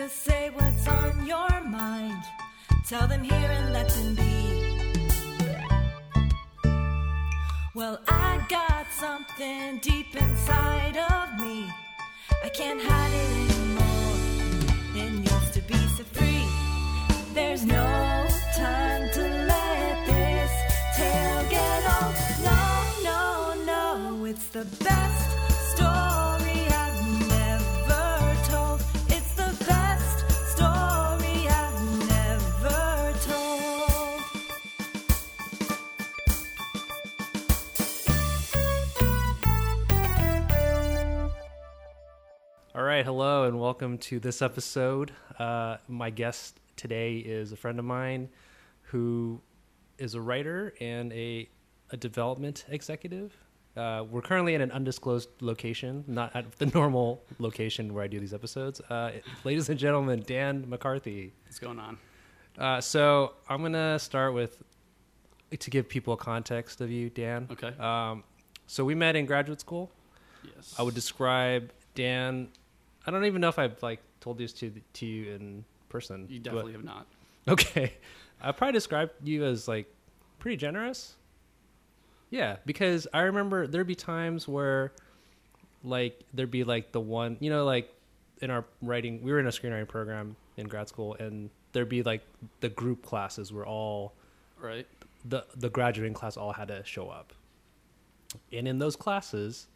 Just say what's on your mind. Tell them here and let them be. Well, I got something deep inside of me. I can't hide it anymore. It needs to be set free. There's no time right, hello, and welcome to this episode. Uh, my guest today is a friend of mine who is a writer and a, a development executive. Uh, we're currently in an undisclosed location, not at the normal location where I do these episodes. Uh, ladies and gentlemen, Dan McCarthy. What's going on? Uh, so I'm gonna start with to give people a context of you, Dan. Okay. Um, so we met in graduate school. Yes. I would describe Dan. I don't even know if I've like told this to to you in person. You but- definitely have not. okay. I probably described you as like pretty generous. Yeah, because I remember there'd be times where, like, there'd be like the one, you know, like in our writing, we were in a screenwriting program in grad school, and there'd be like the group classes where all Right. the the graduating class all had to show up. And in those classes,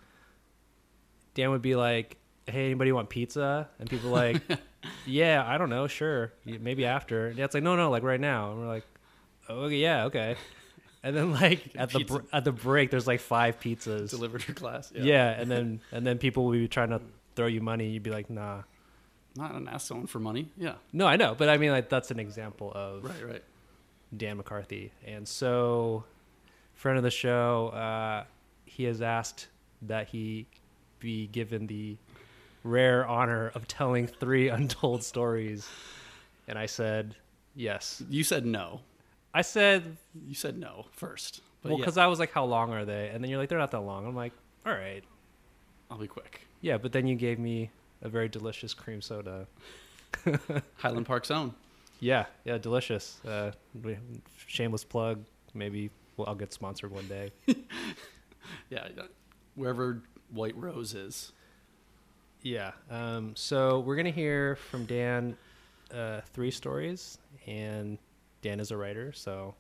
Dan would be like, "Hey, anybody want pizza?" And people like, "Yeah, I don't know, sure, maybe after." And it's like, "No, no, like right now." And we're like, oh, "Okay, yeah, okay." And then like at the br- at the break, there's like five pizzas. Delivered to class. yeah. and then and then people will be trying to throw you money. You'd be like, "Nah." Not an ask someone for money. Yeah. No, I know, but I mean, like that's an example of Right. Right. Dan McCarthy. And so, friend of the show, uh, he has asked that he be given the rare honor of telling three untold stories. And I said, yes. You said no. I said, You said no first. But well, yeah, because I was like, how long are they? And then you're like, they're not that long. I'm like, all right. I'll be quick. Yeah, but then you gave me a very delicious cream soda. Highland Park's own. Yeah, yeah, delicious. Uh, we- shameless plug. Maybe well, I'll get sponsored one day. Yeah. yeah. Wherever White Rose is. Yeah. Um, so we're gonna hear from Dan uh, three stories, and Dan is a writer, so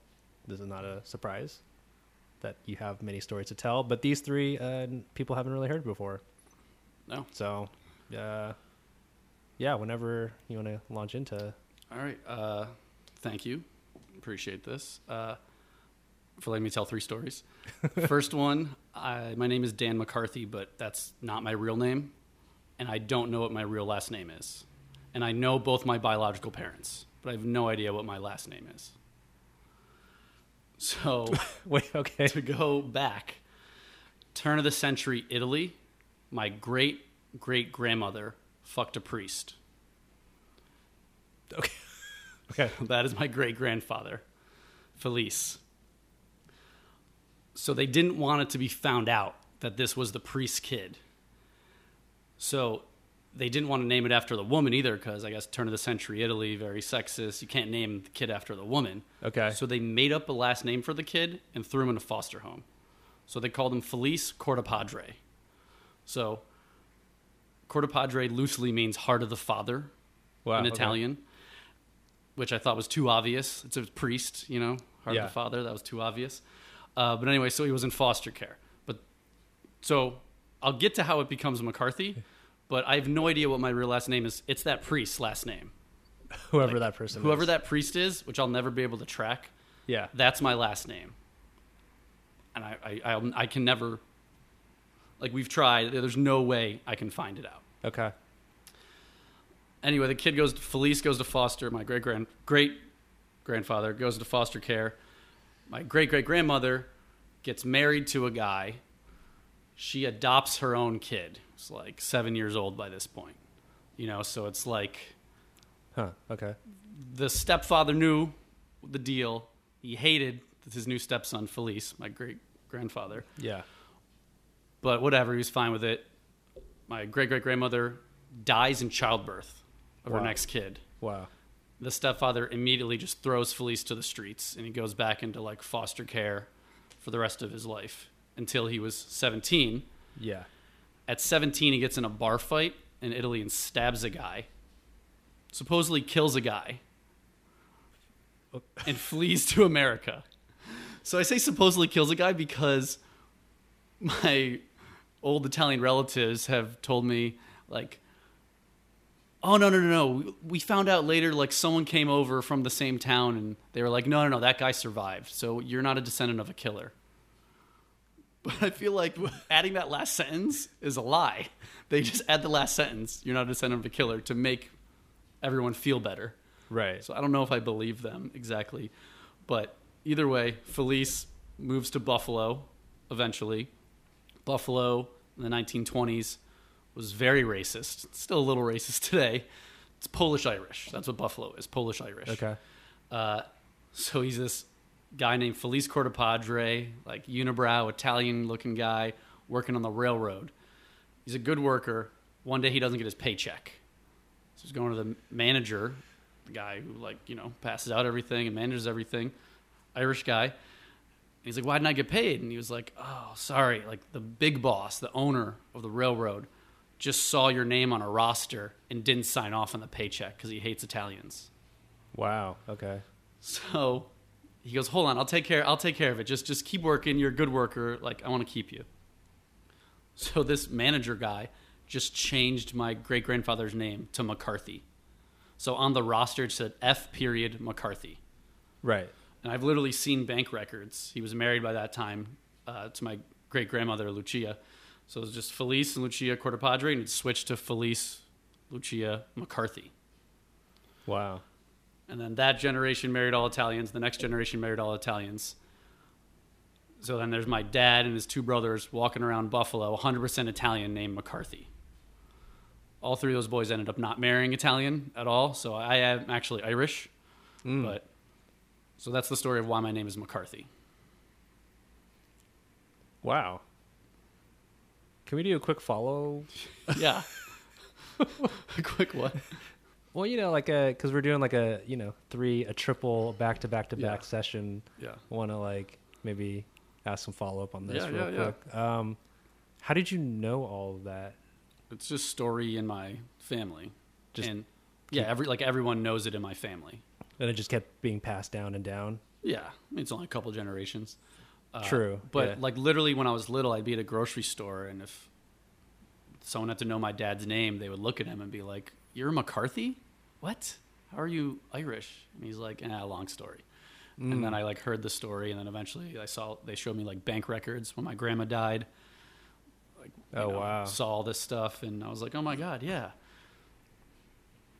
this is not a surprise that you have many stories to tell. But these three uh, people haven't really heard before. No. So, uh, yeah. Whenever you want to launch into, All right. Uh, thank you. Appreciate this. Uh, for letting me tell three stories. First one, I, my name is Dan McCarthy, but that's not my real name. And I don't know what my real last name is. And I know both my biological parents, but I have no idea what my last name is. So wait, okay, to go back, turn of the century Italy, my great great grandmother fucked a priest. okay, okay. That is my great grandfather, Felice. So they didn't want it to be found out that this was the priest's kid. So they didn't want to name it after the woman either, because I guess turn of the century Italy, very sexist. You can't name the kid after the woman. Okay. So they made up a last name for the kid and threw him in a foster home. So they called him Felice Cordopadre. So Cordopadre loosely means heart of the father Wow, in okay. Italian, which I thought was too obvious. It's a priest, you know, heart Yeah. of the father. That was too obvious. Uh, but anyway, so he was in foster care. But so I'll get to how it becomes McCarthy, but I have no idea what my real last name is. It's that priest's last name. Whoever Like, that person, Whoever is. that priest is, which I'll never be able to track, yeah, that's my last name. And I, I, I, I can never, like, we've tried. There's no way I can find it out. okay, anyway, the kid goes. to, Felice goes to foster. My great grand great grandfather goes to foster care. My great great grandmother gets married to a guy. She adopts her own kid. It's like seven years old by this point. You know, so it's like huh, okay, the stepfather knew the deal. He hated his new stepson, Felice, my great grandfather. yeah, But whatever, he was fine with it. My great great grandmother dies in childbirth. of Wow. her next kid. Wow. The stepfather immediately just throws Felice to the streets and he goes back into like foster care for the rest of his life until he was 17. Yeah. At 17, he gets in a bar fight in Italy and stabs a guy, supposedly kills a guy, oh. and flees to America. So I say supposedly kills a guy because my old Italian relatives have told me, like, oh, no, no, no, no. We- We found out later, like, someone came over from the same town and they were like, no, no, no, that guy survived. So you're not a descendant of a killer. But I feel like adding that last sentence is a lie. They just add the last sentence, you're not a descendant of a killer, to make everyone feel better. Right. So I don't know if I believe them exactly. But either way, Felice moves to Buffalo eventually. Buffalo in the 1920s was very racist. It's still a little racist today. It's Polish Irish. That's what Buffalo is Polish Irish. okay. Uh, so he's this guy named Felice Cortopadre, like unibrow, Italian looking guy, working on the railroad. He's a good worker. One day he doesn't get his paycheck. So he's going to the manager, the guy who, like, you know, passes out everything and manages everything, Irish guy. And he's like, Why didn't I get paid? And he was like, Oh, sorry. Like, the big boss, the owner of the railroad, just saw your name on a roster and didn't sign off on the paycheck because he hates Italians. Wow. Okay. So he goes, "Hold on, I'll take care. I'll take care of it. Just just keep working. You're a good worker. Like I want to keep you." So this manager guy just changed my great grandfather's name to McCarthy. So on the roster it said F period McCarthy. Right. And I've literally seen bank records. He was married by that time uh, to my great grandmother Lucia. So it was just Felice and Lucia Cortopadre, and it switched to Felice Lucia McCarthy. Wow. And then that generation married all Italians. The next generation married all Italians. So then there's my dad and his two brothers walking around Buffalo, 100% Italian, named McCarthy. All three of those boys ended up not marrying Italian at all. So I am actually Irish. Hmm. But so that's the story of why my name is McCarthy. Wow. Can we do a quick follow? Yeah. a quick one. Well, you know, like a because we're doing like a you know three a triple back to back to back Yeah. session. Yeah. Want to like maybe ask some follow up on this Yeah, real yeah, yeah. quick. Um, how did you know all of that? It's just story in my family. Just and yeah, every like everyone knows it in my family. And it just kept being passed down and down. Yeah, I mean, it's only a couple generations. Uh, True, but yeah. like literally, when I was little, I'd be at a grocery store, and if someone had to know my dad's name, they would look at him and be like, "You're McCarthy? What? How are you Irish?" And he's like, "Ah, long story." And Mm. then I like heard the story, and then eventually I saw they showed me like bank records when my grandma died. Like, Oh, know, wow. Saw all this stuff, and I was like, "Oh my god, yeah."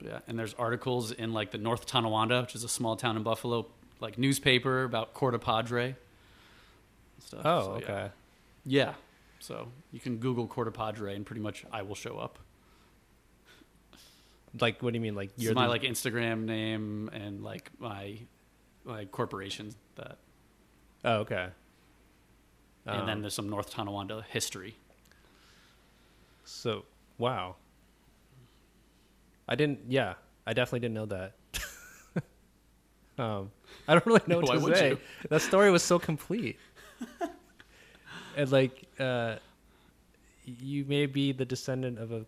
Yeah, and there's articles in like the North Tonawanda, which is a small town in Buffalo, like newspaper about Corta Padre. Stuff. Oh, So, okay. Yeah. Yeah. So you can Google Corta Padre, and pretty much I will show up. Like, what do you mean? Like, you're my the- like Instagram name and like my like corporation that, Oh, okay. and Um, then there's some North Tonawanda history. So, wow. I didn't. Yeah, I definitely didn't know that. um, I don't really know what Why to say. you? That story was so complete, and like, uh, you may be the descendant of a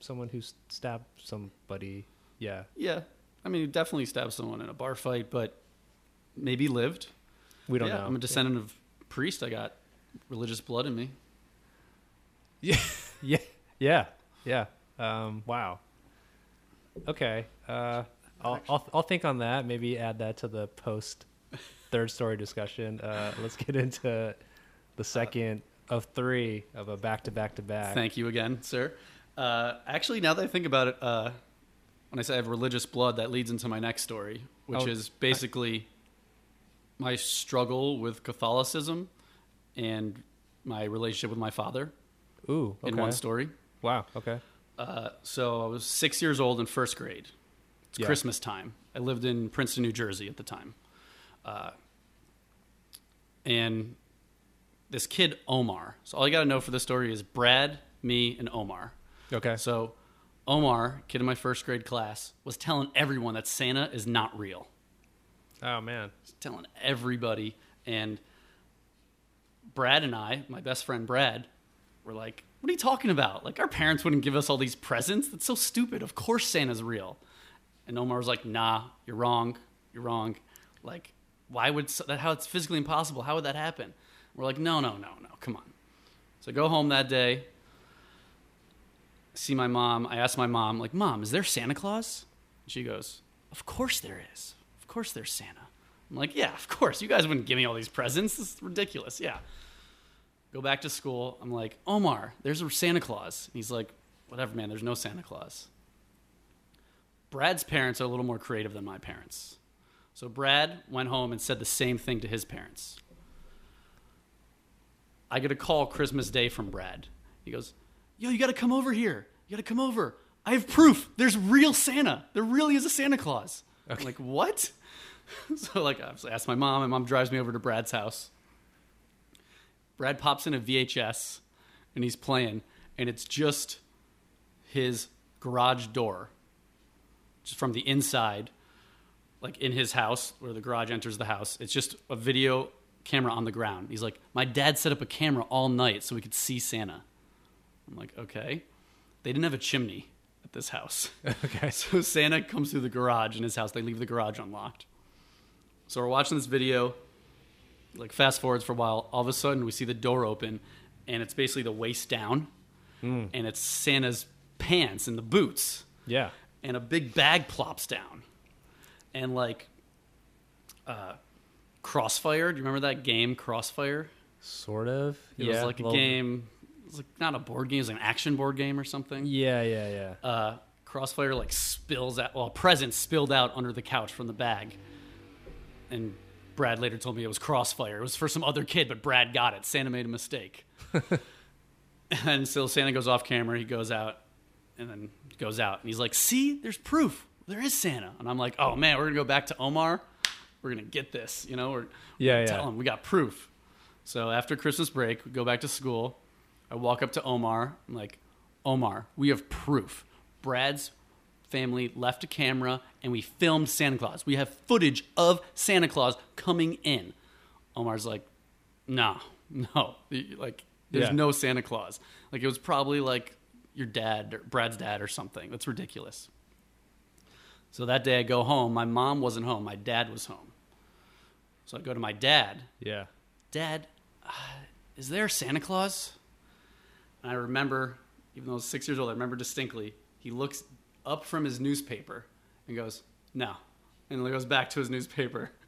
someone who stabbed somebody. Yeah. Yeah, I mean, he definitely stabbed someone in a bar fight, but maybe lived. We don't yeah, know. I'm a descendant of priest. I got religious blood in me. Yeah, yeah, yeah, yeah. Um, wow. Okay. Uh, I'll, I'll I'll think on that. Maybe add that to the post third story discussion. Uh, let's get into the second of three of a back to back to back. Thank you again, sir. Uh, actually, now that I think about it, uh, when I say I have religious blood, that leads into my next story, which Oh, is basically my struggle with Catholicism and my relationship with my father Ooh. Okay. in one story. Wow. Okay. Uh, so I was six years old in first grade. It's Yeah. Christmas time. I lived in Princeton, New Jersey at the time. Uh, and this kid, Omar. So all you got to know for this story is Brad, me, and Omar. Okay. So Omar, kid in my first grade class, was telling everyone that Santa is not real. Oh man. He's telling everybody. And Brad and I, my best friend Brad, were like, What are you talking about? Like, our parents wouldn't give us all these presents. That's so stupid. Of course Santa's real. And Omar was like, Nah, you're wrong. You're wrong. Like, why would that, how it's physically impossible? How would that happen? We're like, No, no, no, no. Come on. So I go home that day, see my mom. I ask my mom, like, Mom, is there Santa Claus? And she goes, Of course there is. Of course there's Santa. I'm like, Yeah, of course. You guys wouldn't give me all these presents. This is ridiculous. Yeah. Go back to school. I'm like, Omar, there's a Santa Claus. And he's like, Whatever, man, there's no Santa Claus. Brad's parents are a little more creative than my parents. So Brad went home and said the same thing to his parents. I get a call Christmas Day from Brad. He goes, Yo, you got to come over here. You got to come over. I have proof. There's real Santa. There really is a Santa Claus. I'm like, what? so like, I asked my mom. My mom drives me over to Brad's house. Brad pops in a VHS, and he's playing, and it's just his garage door, just from the inside, like in his house where the garage enters the house. It's just a video camera on the ground. He's like, my dad set up a camera all night so we could see Santa. I'm like, okay. They didn't have a chimney at this house. Okay. So Santa comes through the garage in his house. They leave the garage unlocked. So we're watching this video, like fast forwards for a while. All of a sudden, we see the door open, and it's basically the waist down, and it's Santa's pants and the boots, Yeah. and a big bag plops down, and like, uh, Crossfire. Do you remember that game, Crossfire? Sort of. It yeah. was like a game. It was like not a board game. it's like an action board game or something. Yeah, yeah, yeah. uh, Crossfire like spills out. Well, a present spilled out under the couch from the bag, and Brad later told me it was Crossfire. It was for some other kid, but Brad got it. Santa made a mistake, and so Santa goes off camera. He goes out, and then goes out, and he's like, "See, there's proof. There is Santa." And I'm like, "Oh man, we're gonna go back to Omar. We're gonna get this. You know, we're Yeah, we're yeah. Tell him we got proof." So after Christmas break, we go back to school. I walk up to Omar. I'm like, Omar, we have proof. Brad's family left a camera and we filmed Santa Claus. We have footage of Santa Claus coming in. Omar's like, no, no. Like, there's Yeah. no Santa Claus. Like, it was probably like your dad, or Brad's dad, or something. That's ridiculous. So that day I go home. My mom wasn't home. My dad was home. So I go to my dad. Yeah. Dad, uh, is there Santa Claus? And I remember, even though I was six years old, I remember distinctly. He looks up from his newspaper and goes, "No," and he goes back to his newspaper.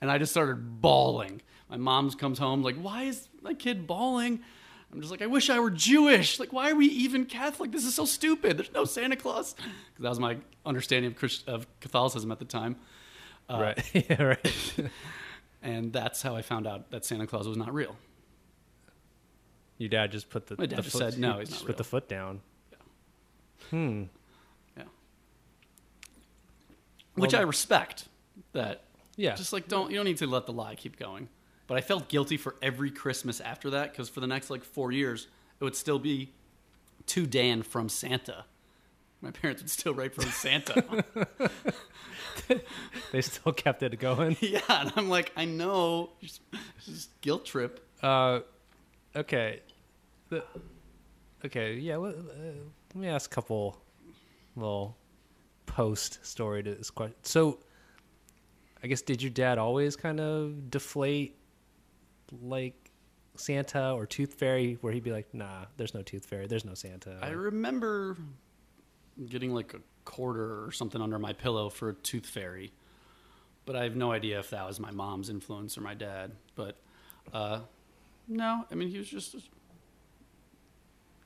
And I just started bawling. My mom comes home like, "Why is my kid bawling?" I'm just like, "I wish I were Jewish. Like, why are we even Catholic? This is so stupid. There's no Santa Claus." Because that was my understanding of, Christ- of Catholicism at the time. Uh, right. yeah, right. And that's how I found out that Santa Claus was not real. Your dad just put the. My dad the just foot, said, "No, he he's just not put the foot down. Yeah. Hmm. Yeah. Which I respect. That Yeah. just like don't you don't need to let the lie keep going. But I felt guilty for every Christmas after that because for the next like four years it would still be to Dan from Santa. My parents would still write from Santa. they still kept it going. yeah, and I'm like, I know, it's just guilt trip. Uh, okay. The, okay. Yeah. Let, uh, let me ask a couple little post story to this question. So, I guess did your dad always kind of deflate like Santa or Tooth Fairy, where he'd be like, "Nah, there's no Tooth Fairy. There's no Santa." I remember getting like a quarter or something under my pillow for a tooth fairy, but I have no idea if that was my mom's influence or my dad. But uh, no, I mean he was just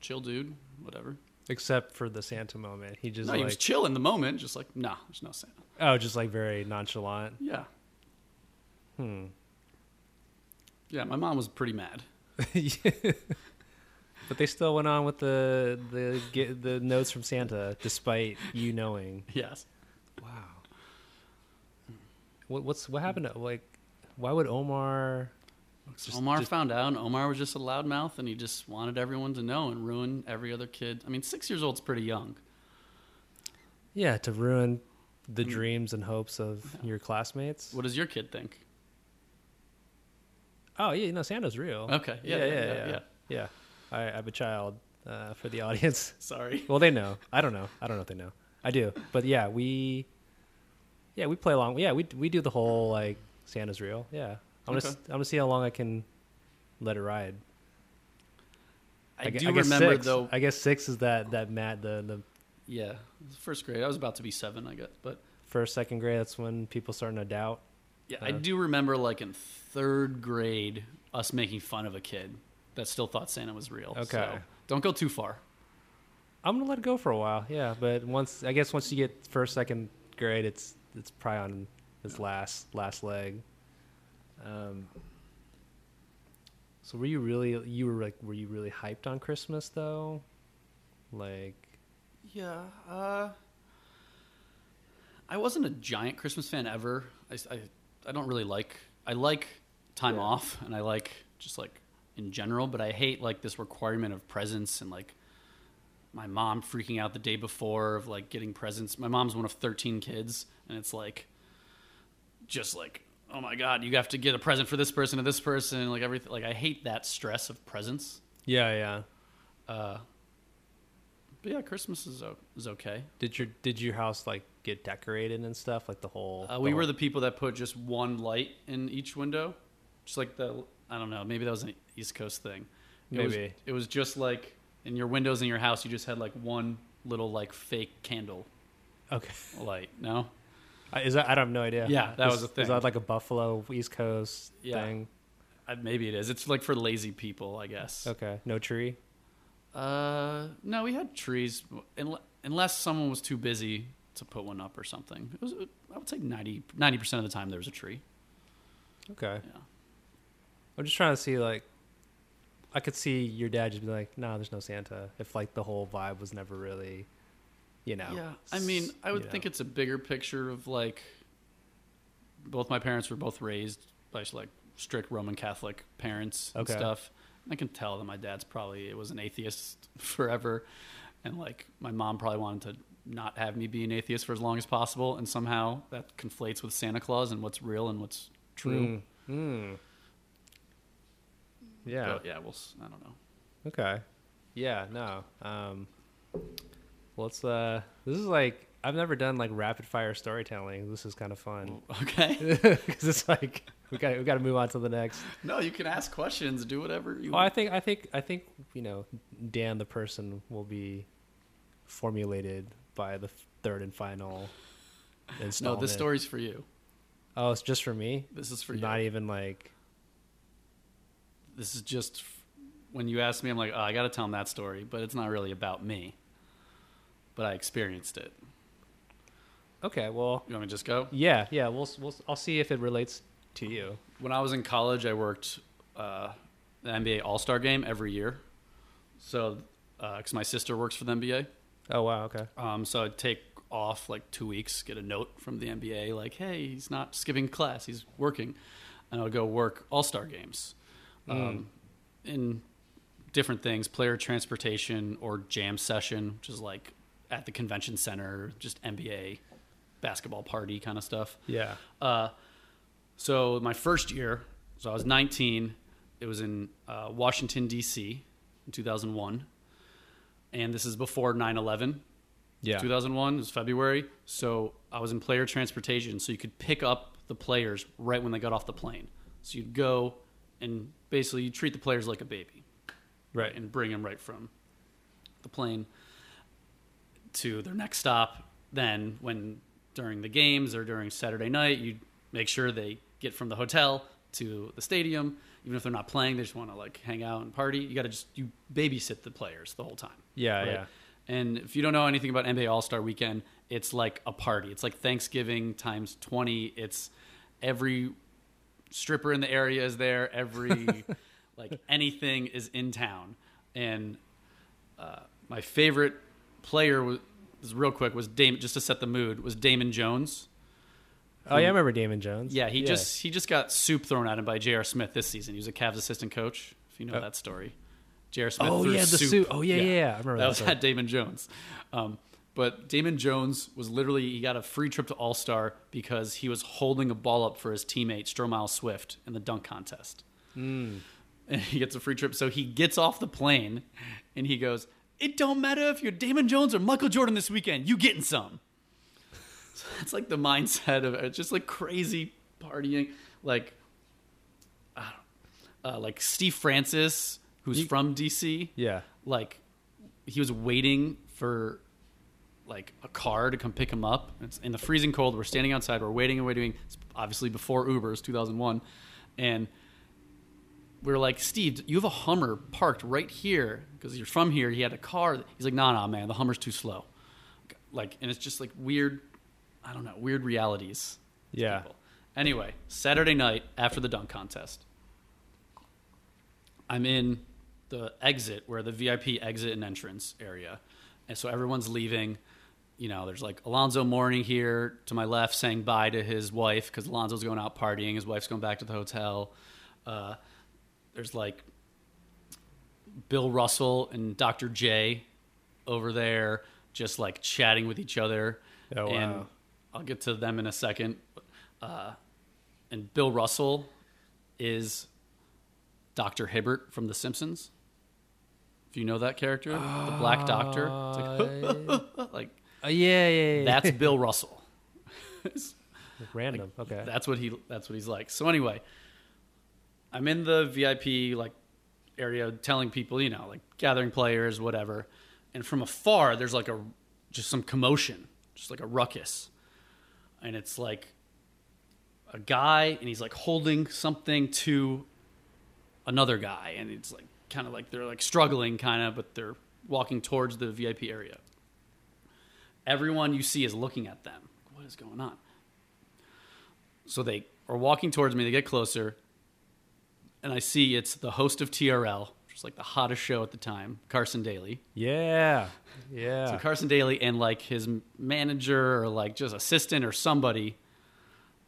chill dude, whatever. Except for the Santa moment, he just no, like he was chill in the moment, just like no, there's no Santa. oh, just like very nonchalant. Yeah, Hmm. yeah. My mom was pretty mad. but they still went on with the the get the notes from Santa, despite you knowing. Yes. Wow. What what's what happened? To, like, why would Omar? Just- Omar just- found out, and Omar was just a loudmouth, and he just wanted everyone to know and ruin every other kid. I mean, six years old's pretty young. Yeah, to ruin the dreams and hopes of your classmates. What does your kid think? Oh yeah, no, Santa's real. Okay. Yeah, Yeah, yeah, yeah, yeah. yeah, yeah. yeah. I, I have a child uh, for the audience. Sorry. well, they know. I don't know. I don't know if they know. I do, but yeah, we, yeah, we play along. Yeah, we we do the whole like Santa's real. Yeah, I'm gonna Okay. I'm gonna see how long I can let it ride. I, do guess remember six. though. I guess six is that that Matt the the yeah, first grade. I was about to be seven, I guess, but first second grade. That's when people starting to doubt. yeah, I Uh. do remember like in third grade us making fun of a kid that still thought Santa was real. Okay. So don't go too far. I'm gonna let it go for a while. Yeah, but once I guess once you get first second grade, it's it's probably on its last last leg. Um. So were you really you were like were you really hyped on Christmas though? Like Yeah. Uh, I wasn't a giant Christmas fan ever. I, I, I don't really like. I like time off, and I like just like in general, but I hate like this requirement of presents and like my mom freaking out the day before of like getting presents. My mom's one of thirteen kids, and it's like just like oh my god, you have to get a present for this person and this person, like everything. Like I hate that stress of presents. yeah, yeah. Uh, but yeah, Christmas is o- is okay. Did your did your house like get decorated and stuff like the whole? Uh, we were the people that put just one light in each window, just like the I don't know, maybe that was an East Coast thing. It was- Maybe. it was just like in your windows in your house, you just had like one little like fake candle okay. light. No, Is that I don't have no idea. Yeah, that Is- was a thing. Is that like a Buffalo East Coast Yeah. thing? uh, maybe it is. It's like for lazy people, I guess. Okay, no tree. Uh, no, we had trees, unle- unless someone was too busy to put one up or something. It was, I would say 90 percent of the time there was a tree. Okay. Yeah. I'm just trying to see like I could see your dad just be like, "No, there's no Santa." If like the whole vibe was never really, you know. Yeah, I mean, I would you think know. it's a bigger picture of like both my parents were both raised by like strict Roman Catholic parents and Okay. stuff. I can tell that my dad's probably it was an atheist forever, and like my mom probably wanted to not have me be an atheist for as long as possible, and somehow that conflates with Santa Claus and what's real and what's true. Mm. Mm. Yeah. But yeah, we'll. I don't know. Okay. Yeah. No. Um. Let's. Uh. This is like I've never done like rapid fire storytelling. This is kind of fun Okay. because it's like we got we got to move on to the next. no, you can ask questions. Do whatever you. Want. Well, I think I think I think you know Dan the person will be formulated by the third and final no, this story's for you. Oh, it's just for me. This is for you. Not even like this is just when you ask me, I'm like, oh, I got to tell him that story, but it's not really about me. But I experienced it. okay. Well, You want me to just go? yeah, yeah. We'll we'll I'll see if it relates to you. When I was in college, I worked uh, the NBA All Star Game every year. So, because my sister works for the NBA, Oh wow. Okay. um, so I'd take off like two weeks, get a note from the NBA like, "Hey, he's not skipping class; he's working," and I'll go work All Star games, um, in different things, player transportation or jam session, which is like at the convention center, just NBA basketball party kind of stuff. Yeah. Uh, so my first year, so I was 19. It was in uh, Washington D.C. in 2001, and this is before 9/11. Yeah. 2001 it was February. So I was in player transportation, so you could pick up the players right when they got off the plane. So you'd go and basically you treat the players like a baby, Right. and bring them right from the plane to their next stop. Then, when during the games or during Saturday night, you make sure they get from the hotel to the stadium. Even if they're not playing, they just want to like hang out and party. You got to just you babysit the players the whole time. Yeah. right? Yeah. And if you don't know anything about NBA All Star Weekend, it's like a party. It's like Thanksgiving times twenty. It's every stripper in the area is there. Every like anything is in town. And uh, my favorite player was, real quick was Damon. Just to set the mood, was Damon Jones. Oh yeah, I remember Damon Jones. Yeah, he just he just got soup thrown at him by J.R. Smith this season. He was a Cavs assistant coach. If you know Oh. that story, J.R. Smith. Oh threw yeah, the soup. suit. Oh yeah, yeah, yeah. I remember that that. was at Damon Jones. Um, But Damon Jones was literally he got a free trip to All Star because he was holding a ball up for his teammate Stromile Swift in the dunk contest. And he gets a free trip, so he gets off the plane and he goes, "It don't matter if you're Damon Jones or Michael Jordan this weekend, you getting some." So that's like the mindset of it's just like crazy partying, like uh, like Steve Francis, who's from DC Yeah. like he was waiting for like a car to come pick him up. It's in the freezing cold. We're standing outside. We're waiting and waiting. It's obviously before Uber. It's 2001, and we are like, Steve, you have a Hummer parked right here because you're from here. He had a car. He's like, Nah, nah, man, the Hummer's too slow. Like, and it's just like weird. I don't know, weird realities. Yeah. people. Anyway, Saturday night after the dunk contest, I'm in the exit where the VIP exit and entrance area. And so everyone's leaving. You know, there's like Alonzo Mourning here to my left saying bye to his wife because Alonzo's going out partying. His wife's going back to the hotel. Uh, there's like Bill Russell and Dr. J over there just like chatting with each other. Oh, and wow. I'll get to them in a second. Uh, and Bill Russell is Dr. Hibbert from The Simpsons. If you know that character, the Black Doctor, it's like, like Uh, yeah, yeah, yeah. that's Bill Russell. random. okay. That's what he. That's what he's like. So anyway, I'm in the VIP like area, telling people, you know, like gathering players, whatever. And from afar, there's like a just some commotion, just like a ruckus, and it's like a guy, and he's like holding something to another guy, and it's like kind of like they're like struggling, kind of, but they're walking towards the VIP area. Everyone you see is looking at them. What is going on? So they are walking towards me. They get closer, and I see it's the host of TRL, which is like the hottest show at the time, Carson Daly. yeah. Yeah. So Carson Daly and like his manager or like just assistant or somebody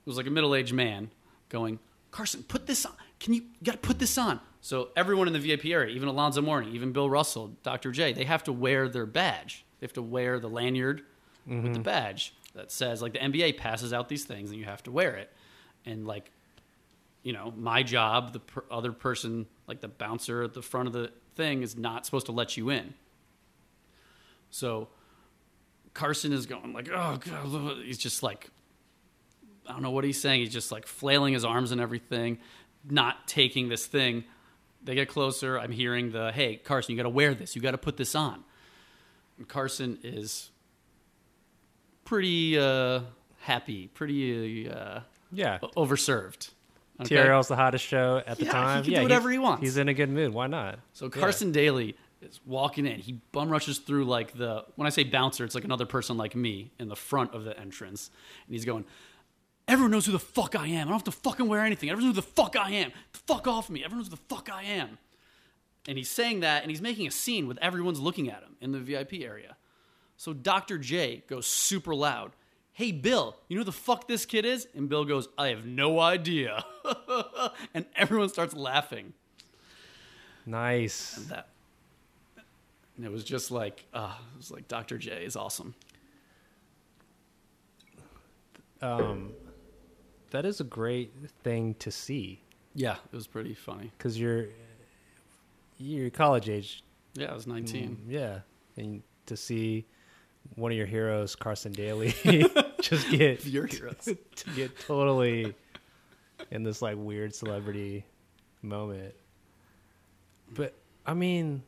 was like a middle-aged man going, Carson, put this on. Can you, you got to put this on. So everyone in the VIP area, even Alonzo Mourning, even Bill Russell, Dr. J, they have to wear their badge. They have to wear the lanyard with the mm-hmm. badge that says like the NBA passes out these things and you have to wear it. And like, you know, my job, the per- other person, like the bouncer at the front of the thing, is not supposed to let you in. So Carson is going like, oh god, he's just like, I don't know what he's saying. He's just like flailing his arms and everything, not taking this thing. They get closer. I'm hearing the, hey Carson, you got to wear this. You got to put this on. And Carson is pretty uh, happy, pretty uh, yeah. overserved. Okay? TRL's the hottest show at the Yeah, he time. can do whatever he's- he wants. He's in a good mood. Why not? So Yeah. Carson Daly is walking in. He bum rushes through like the when I say bouncer, it's like another person like me in the front of the entrance, and he's going. Everyone knows who the fuck I am. I don't have to fucking wear anything. Everyone knows who the fuck I am. The fuck off me. Everyone knows who the fuck I am. And he's saying that, and he's making a scene with everyone's looking at him in the VIP area. So Dr. J goes super loud. Hey, Bill, you know who the fuck this kid is? And Bill goes, I have no idea. and everyone starts laughing. Nice. And, that and it was just like uh it was like dr j is awesome Um, that is a great thing to see yeah it was pretty funny because you're you're college age. yeah i was 19 Yeah, and to see one of your heroes, Carson Daly, just get your heroes to get totally in this like weird celebrity moment. But I mean,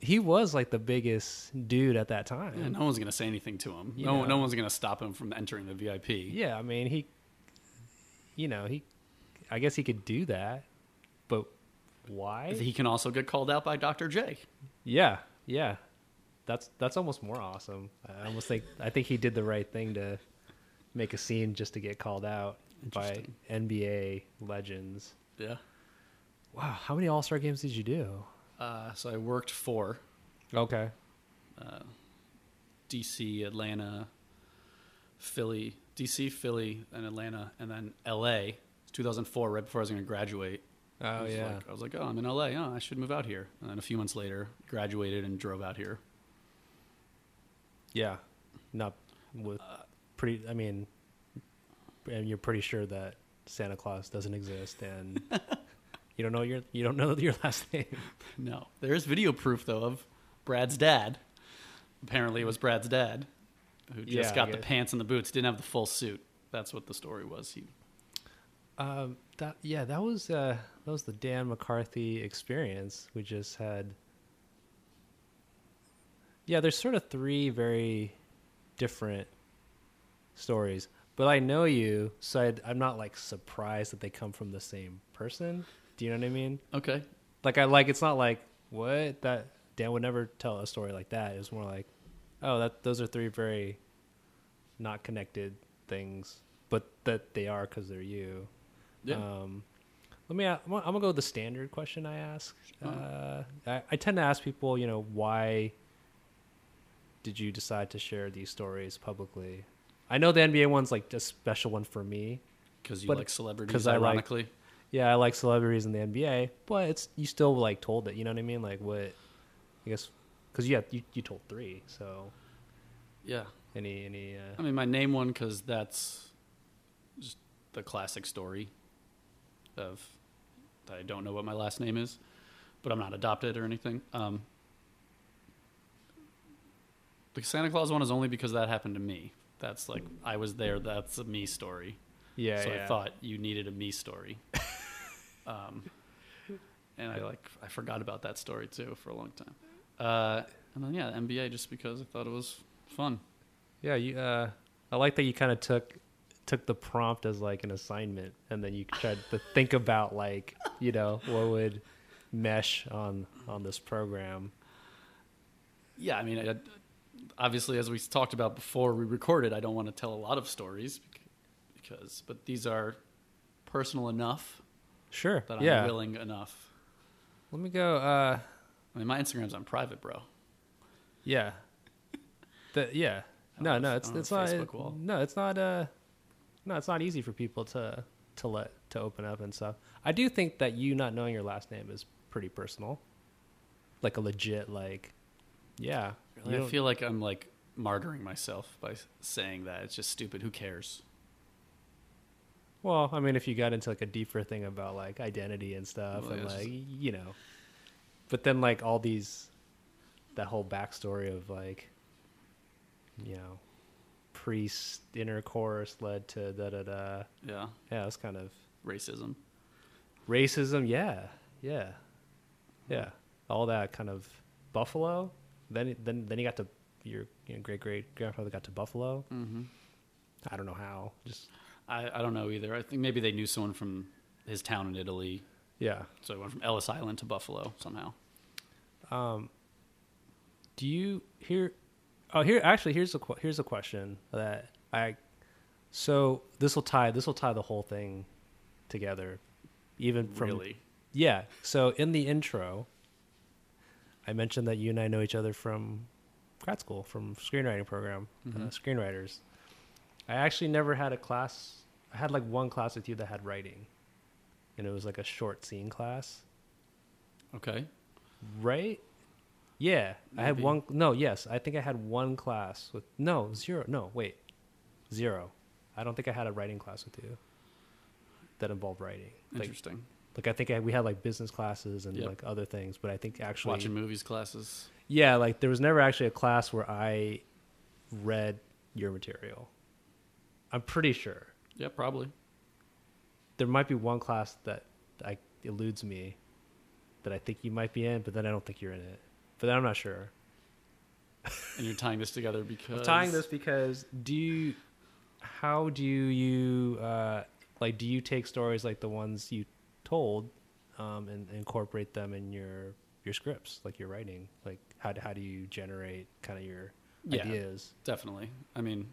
he was like the biggest dude at that time. yeah, no one's gonna say anything to him You no, know. no one's gonna stop him from entering the vip Yeah, I mean, he, you know, he, I guess he could do that, but why? he can also get called out by dr j yeah, yeah, that's that's almost more awesome. I almost think I think he did the right thing to make a scene just to get called out by NBA legends. yeah Wow, how many All Star games did you do? uh, so i worked four. Okay, dc atlanta philly dc philly and atlanta and then la It's 2004 right before i was going to graduate I oh was yeah, like, I was like, oh, I'm in LA. Oh, I should move out here. And then a few months later, graduated and drove out here. Yeah, not with pretty. I mean, and you're pretty sure that Santa Claus doesn't exist, and you don't know your you don't know your last name. No, there is video proof though of Brad's dad. Apparently, it was Brad's dad who just Yeah, got the pants and the boots. Didn't have the full suit. That's what the story was. He, Um, that yeah, that was uh, that was the Dan McCarthy experience. We just had. Yeah, there's sort of three very different stories, but I know you, so I'd, I'm not like surprised that they come from the same person. Do you know what I mean? okay, Like I like it's not like what that Dan would never tell a story like that. It's more like, oh, that those are three very not connected things, but that they are because they're you. yeah, Um, let me. I'm gonna I'm gonna go with the standard question I ask. Uh, I, I tend to ask people, you know, why did you decide to share these stories publicly? I know the NBA one's like a special one for me. because you like celebrities. 'cause I like- ironically, Yeah, I like celebrities in the NBA, but it's you still like told it. You know what I mean? Like what? I guess because yeah, you you told three. So yeah. any any Uh, I mean, my name one because that's just the classic story of I don't know what my last name is, but I'm not adopted or anything. Um, the Santa Claus one is only because that happened to me. That's like I was there. That's a me story. yeah so yeah. I thought you needed a me story. um, and I like I forgot about that story too for a long time. Uh, and then yeah, NBA just because I thought it was fun. Yeah, you. Uh, I like that you kind of took took the prompt as like an assignment, and then you tried to think about like you know what would mesh on on this program. Yeah, I mean, I, obviously, as we talked about before we recorded, I don't want to tell a lot of stories because, but these are personal enough Sure. that I'm yeah. willing enough. Let me go. Uh, I mean, my Instagram's on private, bro. yeah. The, yeah. No, no, it's it's not. Facebook wall. No, it's not. Uh, no, it's not easy for people to to let to open up and stuff. I do think that you not knowing your last name is pretty personal, like a legit like. Yeah. You I feel like I'm like martyring myself by saying that. It's just stupid. Who cares? Well, I mean, if you got into like a deeper thing about like identity and stuff, Well, and like just- you know, but then like all these, that whole backstory of like, you know, priest intercourse led to da da da. Yeah, Yeah, it's kind of racism. racism. Yeah, yeah, yeah. All that kind of Buffalo. Then then then you got to your you know, great great grandfather got to Buffalo. Mm-hmm. I don't know how. Just I, I don't know either. I think maybe they knew someone from his town in Italy, yeah. so he went from Ellis Island to Buffalo somehow. Um, do you hear? Oh, here actually here's a here's a question that I. So this will tie this will tie the whole thing together, even from really? yeah. So in the intro, I mentioned that you and I know each other from grad school, from screenwriting program, uh, Mhm. screenwriters. I actually never had a class. I had like one class with you that had writing, and it was like a short scene class. Okay. Right? Yeah, I had one. No, yes, I think I had one class with no zero. No, wait, zero. I don't think I had a writing class with you that involved writing. Interesting. like I think I, we had like business classes and Yep. like other things, but I think actually, Watching movies classes. yeah, like there was never actually a class where I read your material. I'm pretty sure Yeah, probably. there might be one class that I eludes me that I think you might be in, but then I don't think you're in it. But then I'm not sure. And you're tying this together because I'm tying this because do you, how do you uh, like do you take stories like the ones you told um, and incorporate them in your your scripts like your writing like how do, how do you generate kind of your Yeah. ideas Definitely. I mean,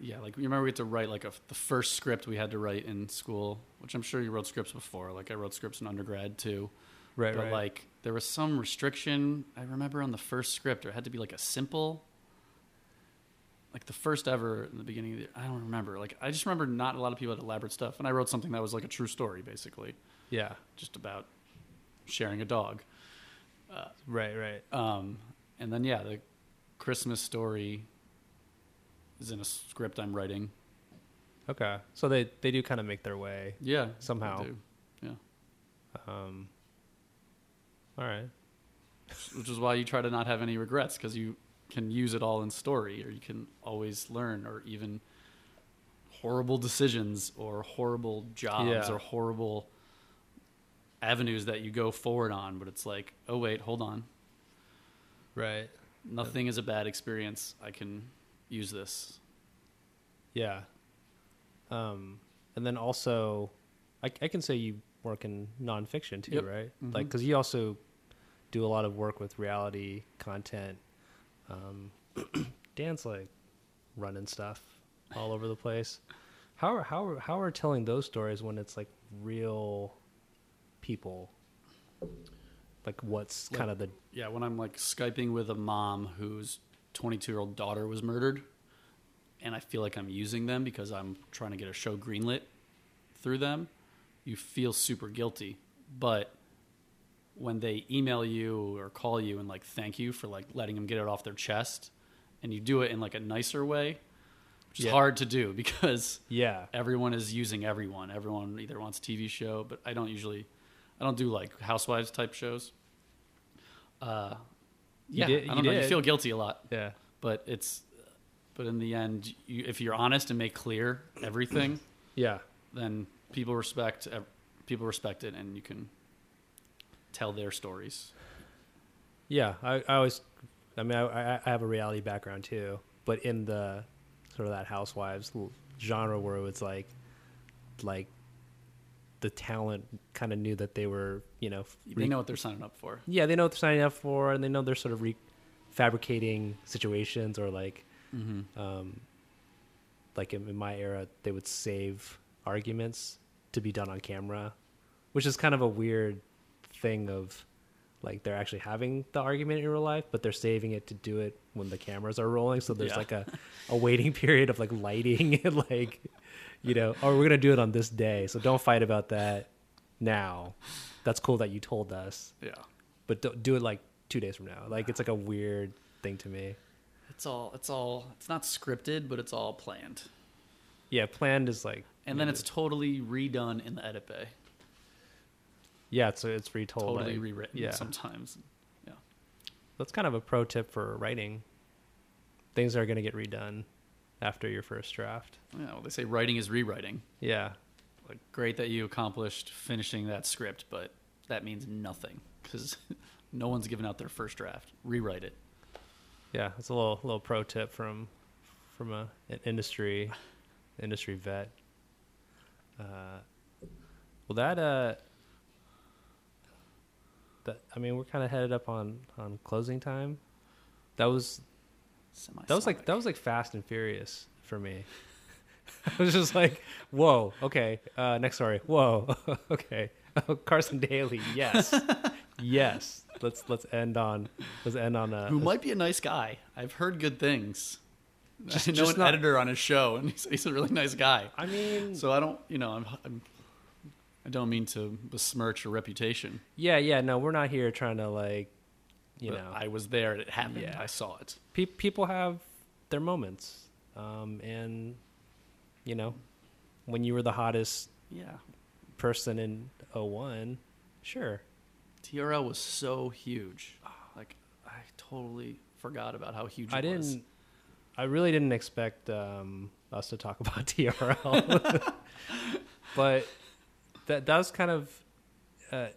yeah, like you remember we had to write like a, the first script we had to write in school, which I'm sure you wrote scripts before. Like I wrote scripts in undergrad too. right but like there was some restriction. I remember on the first script, there had to be like a simple, like the first ever in the beginning. Of the, I don't remember. Like I just remember not a lot of people had elaborate stuff, and I wrote something that was like a true story, basically, yeah just about sharing a dog. right right Um, and then yeah, the Christmas story is in a script I'm writing. Okay, so they they do kind of make their way. Yeah, Somehow. Yeah, Um, all right. which is why you try to not have any regrets because you can use it all in story, or you can always learn, or even horrible decisions, or horrible jobs, Yeah. or horrible avenues that you go forward on. But it's like, oh wait, hold on, Right. nothing is a bad experience. I can use this. Yeah. Um, and then also, I, I can say you work in nonfiction too, Yep. right? Mhm. Like, because you also do a lot of work with reality content. Um, Dan's like running stuff all over the place. How are how are, how are telling those stories when it's like real people? Like, what's Like- kind of the Yeah, when I'm like Skyping with a mom whose 22 year old daughter was murdered, and I feel like I'm using them because I'm trying to get a show greenlit through them, you feel super guilty. But when they email you or call you and like thank you for like letting them get it off their chest, and you do it in like a nicer way, which is Yeah. hard to do because yeah everyone is using everyone. Everyone either wants a TV show, but I don't usually, I don't do like housewives type shows. Uh, You yeah, did- I don't you know. You feel guilty a lot, yeah but it's, but in the end, you, if you're honest and make clear everything, yeah then people respect, people respect it, and you can tell their stories. Yeah, I, I always, I mean, I, I have a reality background too, but in the sort of that housewives genre where it's like, like, the talent kind of knew that they were, you know, They know what they're signing up for. yeah, they know what they're signing up for, and they know they're sort of re- fabricating situations or like, Mm-hmm. um, like in, in my era, they would save arguments to be done on camera, which is kind of a weird thing of like they're actually having the argument in real life, but they're saving it to do it when the cameras are rolling. So there's Yeah. like a, a waiting period of like lighting and like, you know, oh, we're gonna do it on this day, so don't fight about that now. That's cool that you told us, Yeah, but don't do it like two days from now. Like it's like a weird thing to me. it's all, it's all, it's not scripted, but it's all planned, Yeah, planned is like, and then it's totally redone in the edit bay. Yeah, it's it's retold. totally like- rewritten Yeah, sometimes. Yeah. that's kind of a pro tip for writing. Things are gonna get redone after your first draft. Yeah, well, they say writing is rewriting. Yeah, Like, great that you accomplished finishing that script, but that means nothing because no one's given out their first draft. Rewrite it. yeah, it's a little little pro tip from from a an industry industry vet. Uh, well, that uh, that I mean, we're kind of headed up on on closing time. That was that was like that was like Fast and Furious for me. I was just like, whoa, okay, uh, next story. Whoa, okay, oh, Carson Daly, yes, yes. Let's let's end on let's end on a Who might be a nice guy. I've heard good things. Just- I know an not- editor on his show, and he's, he's a really nice guy. I mean, So I don't, you know, I'm, I'm I don't mean to besmirch your reputation. yeah, yeah. No, we're not here trying to like, you but know, I was there. and It happened. Yeah. I saw it. pe- people have their moments, um, and you know, when you were the hottest Yeah. person in 01, sure, TRL was so huge. Like I totally forgot about how huge it I was. didn't. I really didn't expect um, us to talk about TRL, but that that was kind of. Uh,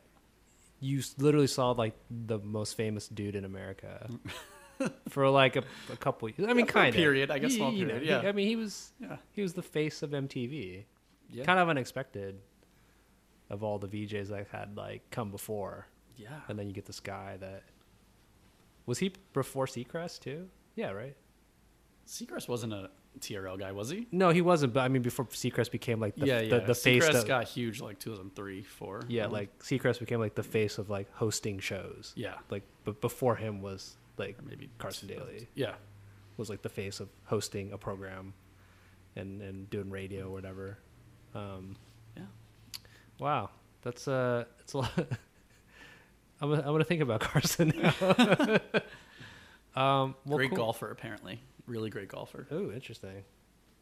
you literally saw like the most famous dude in America for like a, a couple. Years. I mean, Yeah, kind of period, I guess, small period, yeah. I mean, he was Yeah. he was the face of MTV. Yeah. Kind of unexpected. Of all the VJs that had like come before, Yeah. and then you get this guy that was he before Seacrest too? Yeah, right. Seacrest wasn't a TRL guy, was he? No, he wasn't. But I mean, before Seacrest became like the yeah, the, yeah. the face. Seacrest Of, got huge like 2003, 4. yeah, like Seacrest became like the face of like hosting shows. Yeah. Like, but before him was like maybe Carson Daly Yeah. was like the face of hosting a program, and and doing radio or whatever. Um, Yeah. wow, that's uh, it's a lot. I'm gonna, I'm gonna think about Carson now. Um, well, great cool. golfer, apparently. Really great golfer. Oh, interesting.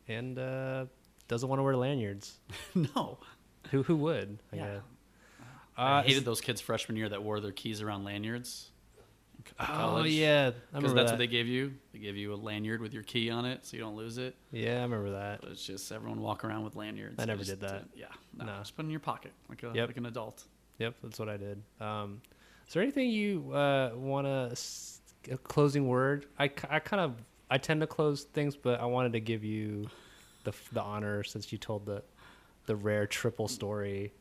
And uh, doesn't want to wear lanyards. no. Who who would? I Yeah. guess. I Uh, hated those kids freshman year that wore their keys around lanyards. in co- Oh yeah, Because that's that. what they gave you. They gave you a lanyard with your key on it so you don't lose it. Yeah, I remember that. But it's just everyone walk around with lanyards. I never just did that. didn't- yeah. No, No. Just put it in your pocket like, a, Yep. like an adult. Yep, that's what I did. Um, is there anything you uh, want to a closing word? I, k- I kind of I tend to close things, but I wanted to give you the the honor since you told the the rare triple story.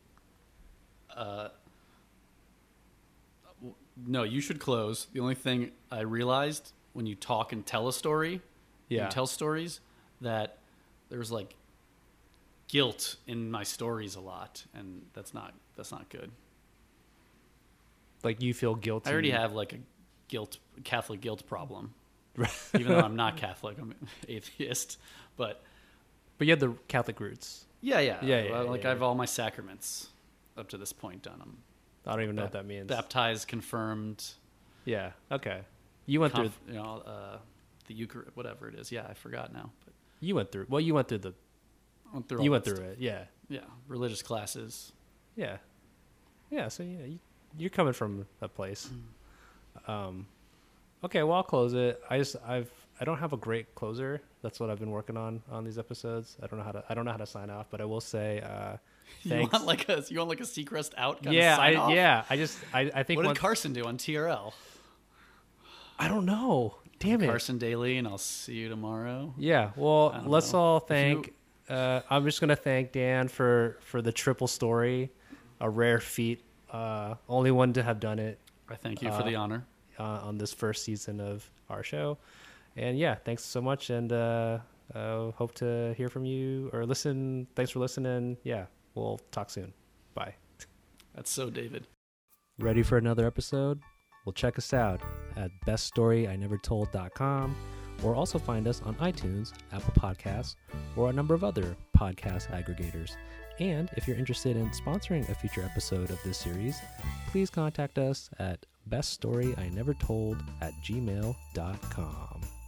Uh, no, you should close. The only thing I realized when you talk and tell a story, Yeah. you tell stories, that there's like guilt in my stories a lot, and that's not that's not good. Like you feel guilty. I already have like a guilt Catholic guilt problem, even though I'm not Catholic. I'm an atheist, but but you had the Catholic roots. yeah, yeah, Yeah, yeah, like yeah, I have yeah. all my sacraments up to this point done. I'm I don't even know what that means. baptized, confirmed. yeah. Okay. You went conf- through. you know, uh, the Eucharist, whatever it is. Yeah, I forgot now. But You went through. Well, you went through the. Went through You went through stuff. it. Yeah. Yeah, religious classes. Yeah. Yeah. So yeah, you, you're coming from a place. Um, okay. Well, I'll close it. I just I've I don't have a great closer. That's what I've been working on on these episodes. I don't know how to I don't know how to sign off, but I will say uh, You want like a you want like a Seacrest out kind yeah. of sign I off? yeah. I just I I think What did Carson do on TRL? I don't know. Damn it. Carson Daly, and I'll see you tomorrow. Yeah. Well, let's know. all If you- thank. Uh, I'm just gonna thank Dan for for the triple story, a rare feat. Uh, only one to have done it I thank you for the Uh, honor. Uh, on this first season of our show. And yeah, thanks so much, and uh, uh, hope to hear from you or listen. Thanks for listening. Yeah, we'll talk soon. Bye. That's so David. Ready for another episode? Well, check us out at beststoryinevertold.com or also find us on iTunes, Apple Podcasts, or a number of other podcast aggregators. And if you're interested in sponsoring a future episode of this series, please contact us at beststoryinevertold at gmail.com.